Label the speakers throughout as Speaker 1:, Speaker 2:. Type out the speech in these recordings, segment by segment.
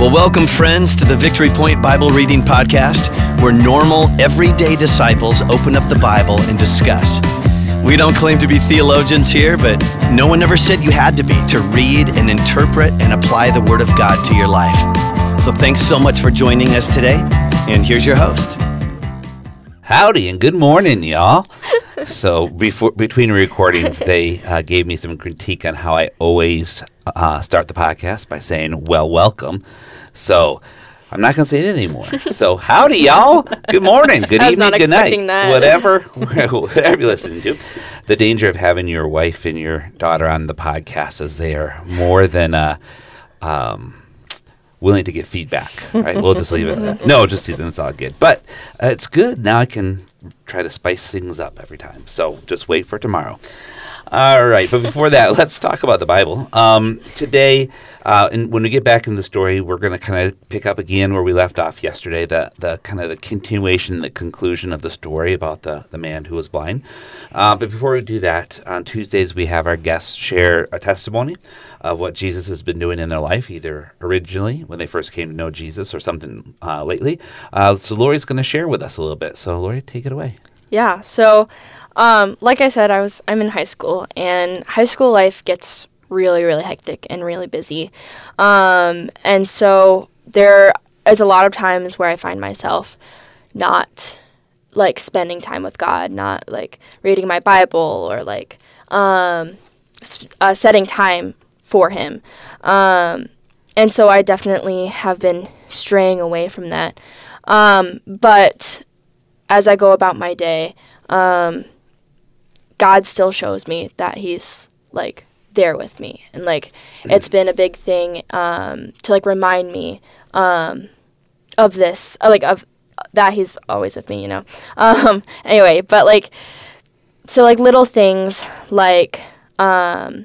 Speaker 1: Well, welcome, friends, to the Victory Point Bible Reading Podcast, where normal, everyday disciples open up the Bible and discuss. We don't claim to be theologians here, but no one ever said you had to be to read and interpret and apply the Word of God to your life. So thanks so much for joining us today, and here's your host.
Speaker 2: Howdy and good morning, y'all. so before between recordings, they uh, gave me some critique on how I always uh, start the podcast by saying "Well, welcome." So I'm not going to say it anymore. So howdy, y'all. Good morning, good evening, good night,
Speaker 3: that.
Speaker 2: whatever, whatever you listen to. The danger of having your wife and your daughter on the podcast is they are more than. Uh, um, willing to get feedback. Right? we'll just leave it that. No, just teasing. It's all good. But uh, it's good. Now I can try to spice things up every time. So just wait for tomorrow. All right, but before that, let's talk about the Bible. Um, today, uh, and when we get back in the story, we're going to kind of pick up again where we left off yesterday. The the kind of the continuation, the conclusion of the story about the the man who was blind. Uh, but before we do that, on Tuesdays we have our guests share a testimony of what Jesus has been doing in their life, either originally when they first came to know Jesus or something uh, lately. Uh, so Lorri's going to share with us a little bit. So Lorri, take it away.
Speaker 3: Yeah. So, um, like I said, I was I'm in high school, and high school life gets really, really hectic and really busy. Um, and so there is a lot of times where I find myself not like spending time with God, not like reading my Bible or like um, uh, setting time for Him. Um, and so I definitely have been straying away from that. Um, but as I go about my day, um, God still shows me that He's like there with me, and like it's been a big thing um, to like remind me um, of this, uh, like of that He's always with me, you know. Um, anyway, but like so like little things like um,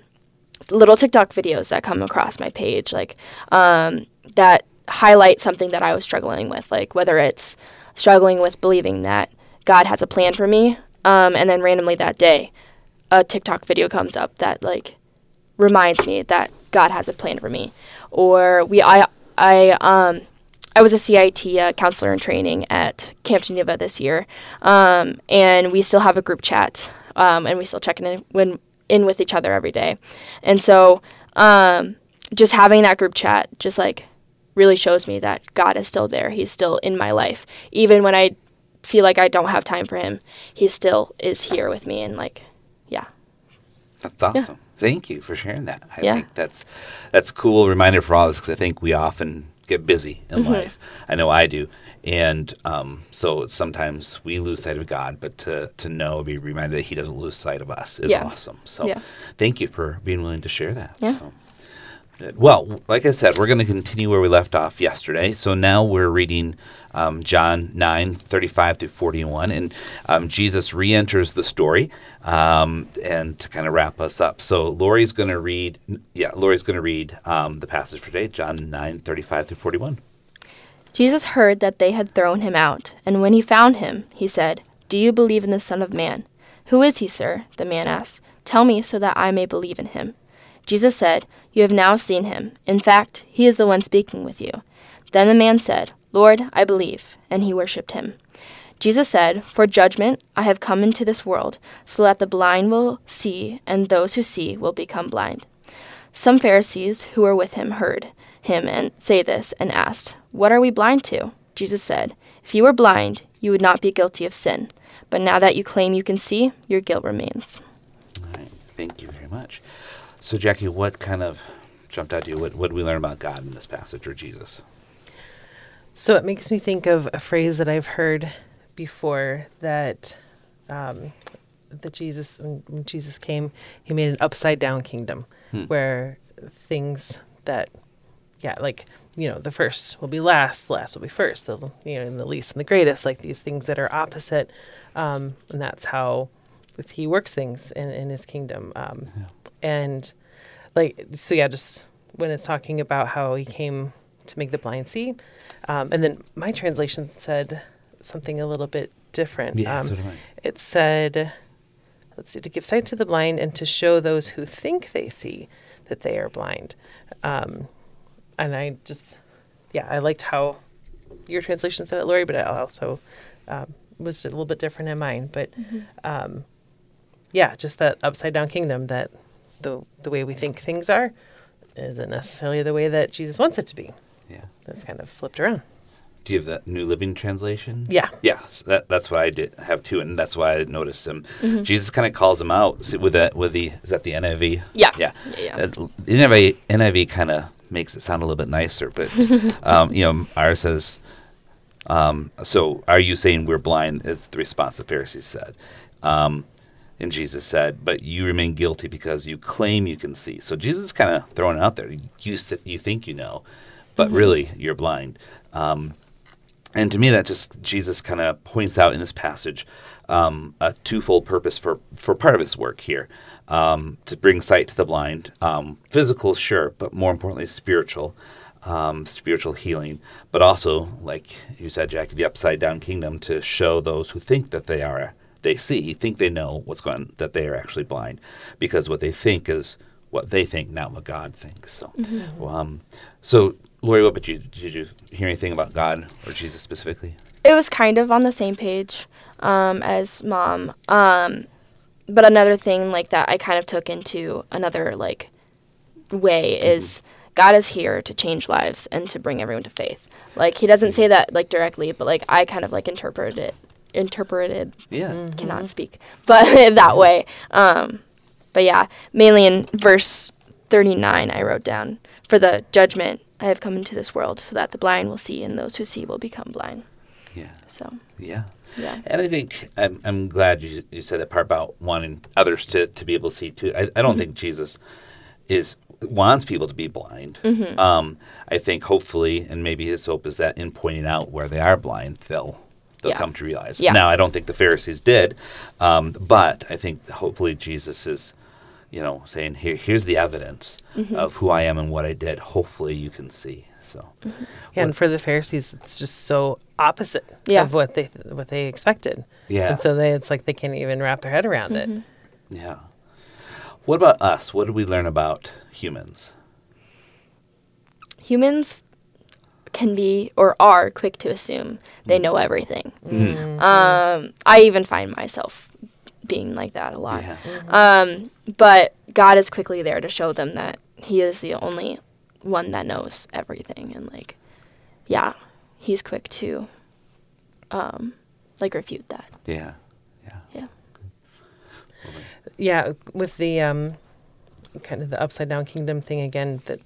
Speaker 3: little TikTok videos that come across my page, like um, that highlight something that I was struggling with, like whether it's struggling with believing that God has a plan for me, um, and then randomly that day, a TikTok video comes up that like reminds me that God has a plan for me, or we I I um I was a CIT uh, counselor in training at Camp Geneva this year, um, and we still have a group chat, um, and we still check in when in with each other every day, and so um, just having that group chat just like really shows me that God is still there. He's still in my life, even when I feel like I don't have time for Him. He still is here with me, and like, yeah,
Speaker 2: That's awesome. Thank you for sharing that. I
Speaker 3: Yeah.
Speaker 2: think that's that's cool reminder for all of us because I think we often get busy in
Speaker 3: Mm-hmm.
Speaker 2: life. I know I do, and um, so sometimes we lose sight of God. But to to know, be reminded that He doesn't lose sight of us is
Speaker 3: Yeah.
Speaker 2: awesome. So
Speaker 3: Yeah.
Speaker 2: thank you for being willing to share that.
Speaker 3: Yeah.
Speaker 2: So. Well, like I said, we're going to continue where we left off yesterday. So now we're reading um, John 9, 35 through 41. And um, Jesus re enters the story um, and to kind of wrap us up. So Lorri's going to read, yeah, Lorri's going to read um, the passage for today, John 9, 35 through 41.
Speaker 3: Jesus heard that they had thrown him out, and when he found him, he said, Do you believe in the Son of Man? Who is he, sir? The man asked. Tell me so that I may believe in him. Jesus said, You have now seen him. In fact, he is the one speaking with you. Then the man said, Lord, I believe, and he worshipped him. Jesus said, For judgment I have come into this world, so that the blind will see, and those who see will become blind. Some Pharisees who were with him heard him and say this and asked, What are we blind to? Jesus said, If you were blind, you would not be guilty of sin. But now that you claim you can see, your guilt remains.
Speaker 2: Thank you very much. So, Jackie, what kind of jumped out to you? What, what did we learn about God in this passage or Jesus?
Speaker 4: So it makes me think of a phrase that I've heard before that um, that Jesus, when, when Jesus came, he made an upside down kingdom where things that, yeah, like you know, the first will be last, the last will be first, the you know, and the least and the greatest, like these things that are opposite, um, and that's how he works things in, in his kingdom. Um, And like, so yeah, just when it's talking about how he came to make the blind see, um, and then my translation said something a little bit different.
Speaker 2: Yeah,
Speaker 4: um,
Speaker 2: so did I.
Speaker 4: It said, let's see, to give sight to the blind and to show those who think they see that they are blind. Um, and I just, yeah, I liked how your translation said it, Lorri, but I also um, was a little bit different in mine. But um, yeah, just that upside down kingdom that the the way we think things are isn't necessarily the way that Jesus wants it to be.
Speaker 2: Yeah.
Speaker 4: That's kind of flipped around.
Speaker 2: Do you have that New Living Translation?
Speaker 4: Yeah.
Speaker 2: Yeah, so that, that's what I did have too, and that's why I noticed him. Jesus kind of calls him out see, with that with the is that the NIV?
Speaker 3: Yeah.
Speaker 2: yeah,
Speaker 3: Yeah, yeah.
Speaker 2: Uh, The NIV NIV kind of makes it sound a little bit nicer, but um, you know, ours says, um, "So are you saying we're blind?" Is the response the Pharisees said. Um, and Jesus said, "But you remain guilty because you claim you can see." So Jesus is kind of throwing it out there. You you think you know, but really you're blind. Um, and to me, that just Jesus kind of points out in this passage um, a twofold purpose for for part of his work here um, to bring sight to the blind, um, physical, sure, but more importantly, spiritual, um, spiritual healing, but also, like you said, Jackie, the upside down kingdom to show those who think that they are they see, think they know what's going on, that they are actually blind, because what they think is what they think, not what God thinks. So, well, um, so Lorri, what about you? Did you hear anything about God or Jesus specifically?
Speaker 3: it was kind of on the same page um, as mom. Um, but another thing like that I kind of took into another like way is God is here to change lives and to bring everyone to faith. Like he doesn't say that like directly, but like I kind of like interpreted it interpreted
Speaker 2: Yeah.
Speaker 3: cannot speak, but that way. Um, but yeah, mainly in verse 39, I wrote down, For the judgment I have come into this world, so that the blind will see, and those who see will become blind.
Speaker 2: Yeah.
Speaker 3: So,
Speaker 2: Yeah.
Speaker 3: yeah.
Speaker 2: And I think I'm, I'm glad you, you said that part about wanting others to, to be able to see too. I, I don't think Jesus is wants people to be blind. Um, I think hopefully, and maybe his hope is that in pointing out where they are blind, they'll they'll
Speaker 3: Yeah.
Speaker 2: come to realize.
Speaker 3: Yeah.
Speaker 2: Now, I don't think the Pharisees did, um, but I think hopefully Jesus is, you know, saying here here's the evidence mm-hmm. of who I am and what I did. Hopefully, you can see. So. Mm-hmm.
Speaker 4: Yeah, and for the Pharisees, it's just so opposite
Speaker 3: Yeah.
Speaker 4: of what they what they expected.
Speaker 2: Yeah.
Speaker 4: and so they it's like they can't even wrap their head around it. Mm-hmm.
Speaker 2: Yeah. What about us? What did we learn about humans?
Speaker 3: Humans can be or are quick to assume they know everything. Um, I even find myself being like that a lot.
Speaker 2: Yeah.
Speaker 3: Um, but God is quickly there to show them that He is the only one that knows everything, and like, yeah, He's quick to, um, like refute that.
Speaker 2: Yeah. Yeah.
Speaker 3: Yeah.
Speaker 4: Yeah, with the um, kind of the upside down kingdom thing again, that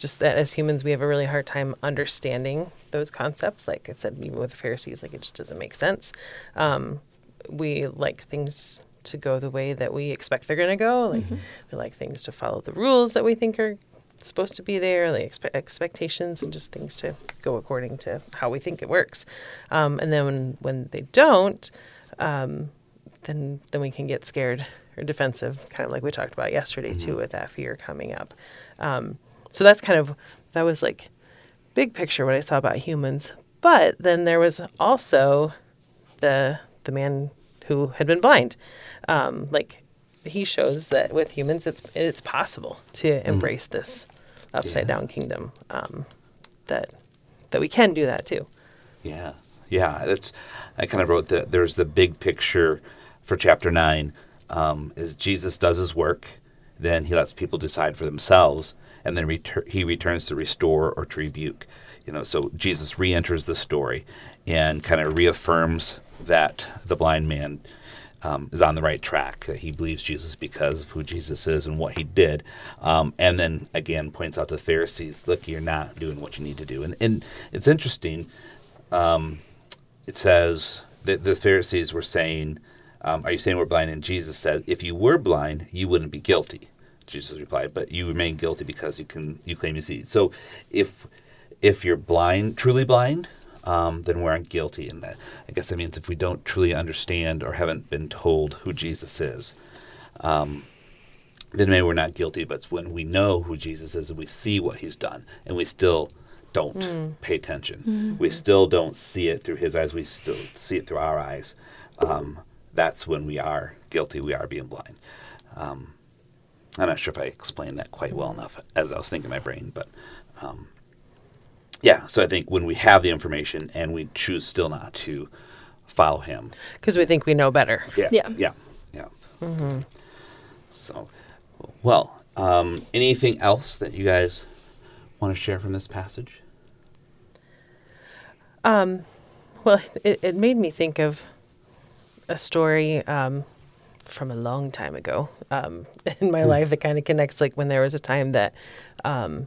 Speaker 4: just that as humans we have a really hard time understanding those concepts. Like I said, even with the Pharisees, like it just doesn't make sense. Um, we like things to go the way that we expect they're going to go. Like we like things to follow the rules that we think are supposed to be there, like expe- expectations and just things to go according to how we think it works. Um, and then when, when they don't, um, then then we can get scared or defensive, kind of like we talked about yesterday too, with that fear coming up. Um, so that's kind of that was like big picture what I saw about humans. But then there was also the the man who had been blind. Um, like he shows that with humans, it's it's possible to embrace this upside
Speaker 2: Yeah.
Speaker 4: down kingdom. Um, that that we can do that too.
Speaker 2: Yeah. Yeah. That's. I kind of wrote that. There's the big picture for chapter nine. Um, is Jesus does his work, then he lets people decide for themselves, and then retur- he returns to restore or to rebuke. You know, so Jesus re-enters the story and kind of reaffirms that the blind man um, is on the right track, that he believes Jesus because of who Jesus is and what he did. Um, and then again points out to the Pharisees, look, you're not doing what you need to do. And, and it's interesting. Um, it says that the Pharisees were saying, um, Are you saying we're blind? And Jesus said, If you were blind, you wouldn't be guilty. Jesus replied, But you remain guilty because you can you claim you see. So if if you're blind, truly blind, um, then we aren't guilty. And that I guess that means if we don't truly understand or haven't been told who Jesus is, um, then maybe we're not guilty. But it's when we know who Jesus is and we see what He's done, and we still don't pay attention. We still don't see it through His eyes. We still see it through our eyes. Um, that's when we are guilty. We are being blind. Um, I'm not sure if I explained that quite well enough as I was thinking in my brain, but um, yeah, so I think when we have the information and we choose still not to follow him,
Speaker 4: Because we think we know better.
Speaker 2: yeah,
Speaker 3: Yeah.
Speaker 2: yeah, yeah. So, well, um, anything else that you guys want to share from this passage?
Speaker 4: Um, well, it, it made me think of a story um, from a long time ago um, in my life that kind of connects. Like when there was a time that um,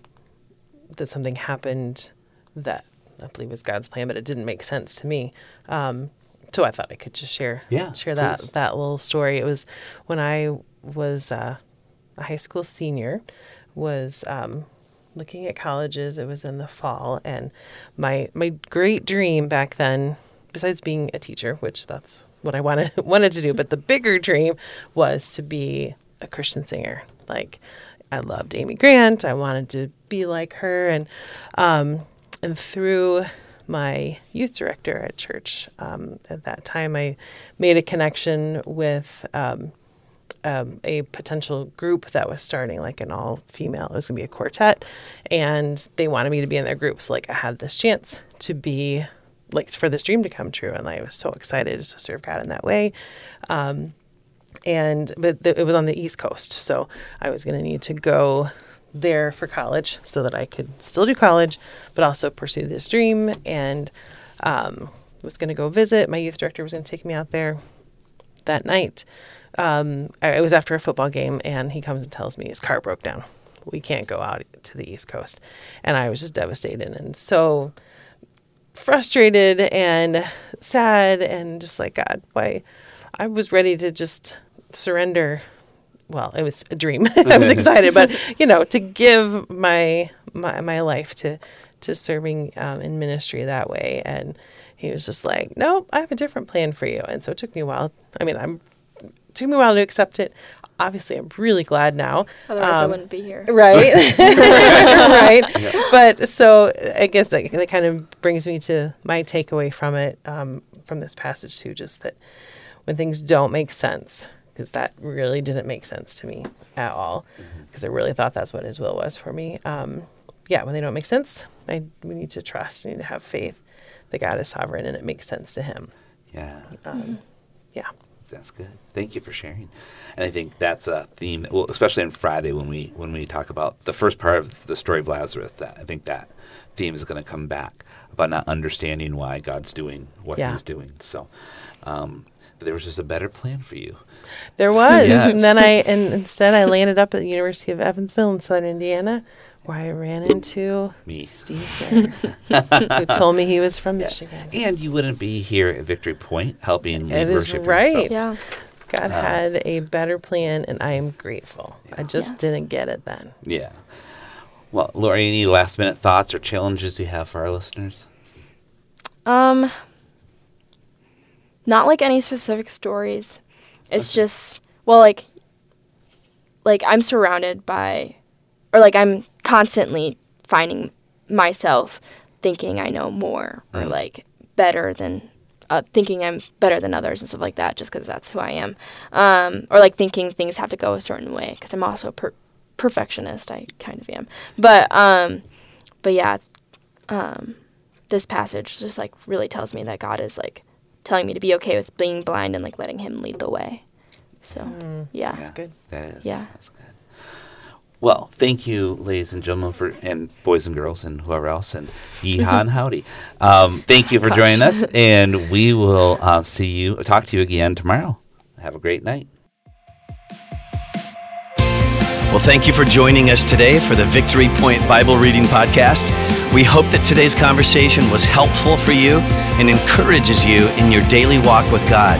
Speaker 4: that something happened that I believe was God's plan, but it didn't make sense to me. Um, so I thought I could just share
Speaker 2: Yeah,
Speaker 4: share that
Speaker 2: please.
Speaker 4: that little story. It was when I was uh, a high school senior. Was um, looking at colleges. It was in the fall, and my my great dream back then, besides being a teacher, which that's what I wanted wanted to do, but the bigger dream was to be a Christian singer. Like I loved Amy Grant. I wanted to be like her, and um, and through my youth director at church um, at that time, I made a connection with. Um, um, a potential group that was starting, like an all female. It was gonna be a quartet, and they wanted me to be in their group. So like I had this chance to be like for this dream to come true, and I was so excited to serve God in that way. Um, and but th- it was on the East Coast, so I was gonna need to go there for college so that I could still do college, but also pursue this dream. And um, was gonna go visit. My youth director was gonna take me out there that night. Um, I, it was after a football game, and he comes and tells me his car broke down. We can't go out to the East Coast, and I was just devastated and so frustrated and sad, and just like God, why? I was ready to just surrender. Well, it was a dream. I was excited, but you know, to give my my my life to to serving um, in ministry that way, and he was just like, "Nope, I have a different plan for you." And so it took me a while. I mean, I'm took me a while to accept it. Obviously, I'm really glad now.
Speaker 3: Otherwise, I
Speaker 4: Um,
Speaker 3: wouldn't be here.
Speaker 4: Right. right. But so I guess that, that kind of brings me to my takeaway from it, um, from this passage too, just that when things don't make sense, because that really didn't make sense to me at all, because I really thought that's what his will was for me. Um, yeah, when they don't make sense, I, we need to trust, we need to have faith that God is sovereign and it makes sense to him.
Speaker 2: Yeah.
Speaker 4: Um, yeah.
Speaker 2: That's good. Thank you for sharing. And I think that's a theme. That, well, especially on Friday when we when we talk about the first part of the story of Lazarus, that I think that theme is going to come back about not understanding why God's doing what
Speaker 4: Yeah.
Speaker 2: He's doing. So, um, but there was just a better plan for you.
Speaker 4: There was,
Speaker 2: Yes.
Speaker 4: and then I and instead I landed up at the University of Evansville in Southern Indiana, where I ran into
Speaker 2: Me.
Speaker 4: Steve Garrett, who told me he was from Michigan.
Speaker 2: And you wouldn't be here at Victory Point helping lead
Speaker 4: It is
Speaker 2: worship.
Speaker 4: right.
Speaker 3: Yeah.
Speaker 4: God had a better plan, and I am grateful. I just
Speaker 3: Yes.
Speaker 4: didn't get it then.
Speaker 2: Yeah. Well, Lorri, any last minute thoughts or challenges you have for our listeners?
Speaker 3: Um, not like any specific stories. It's just well, like, like I'm surrounded by, or like I'm constantly finding myself thinking I know more or
Speaker 2: Mm.
Speaker 3: like better than, uh, thinking I'm better than others and stuff like that, just because that's who I am. Um, or like thinking things have to go a certain way because I'm also a per- perfectionist. I kind of am, but um, but yeah, um, this passage just like really tells me that God is like telling me to be okay with being blind and like letting Him lead the way. So yeah,
Speaker 2: yeah,
Speaker 4: good.
Speaker 2: That is.
Speaker 3: Yeah.
Speaker 2: That's good. Well, thank you, ladies and gentlemen, for and boys and girls and whoever else, and yeehaw and howdy. Um, thank you for joining us, and we will uh, see you, talk to you again tomorrow. Have a great night.
Speaker 1: Well, thank you for joining us today for the Victory Point Bible Reading Podcast. We hope that today's conversation was helpful for you and encourages you in your daily walk with God.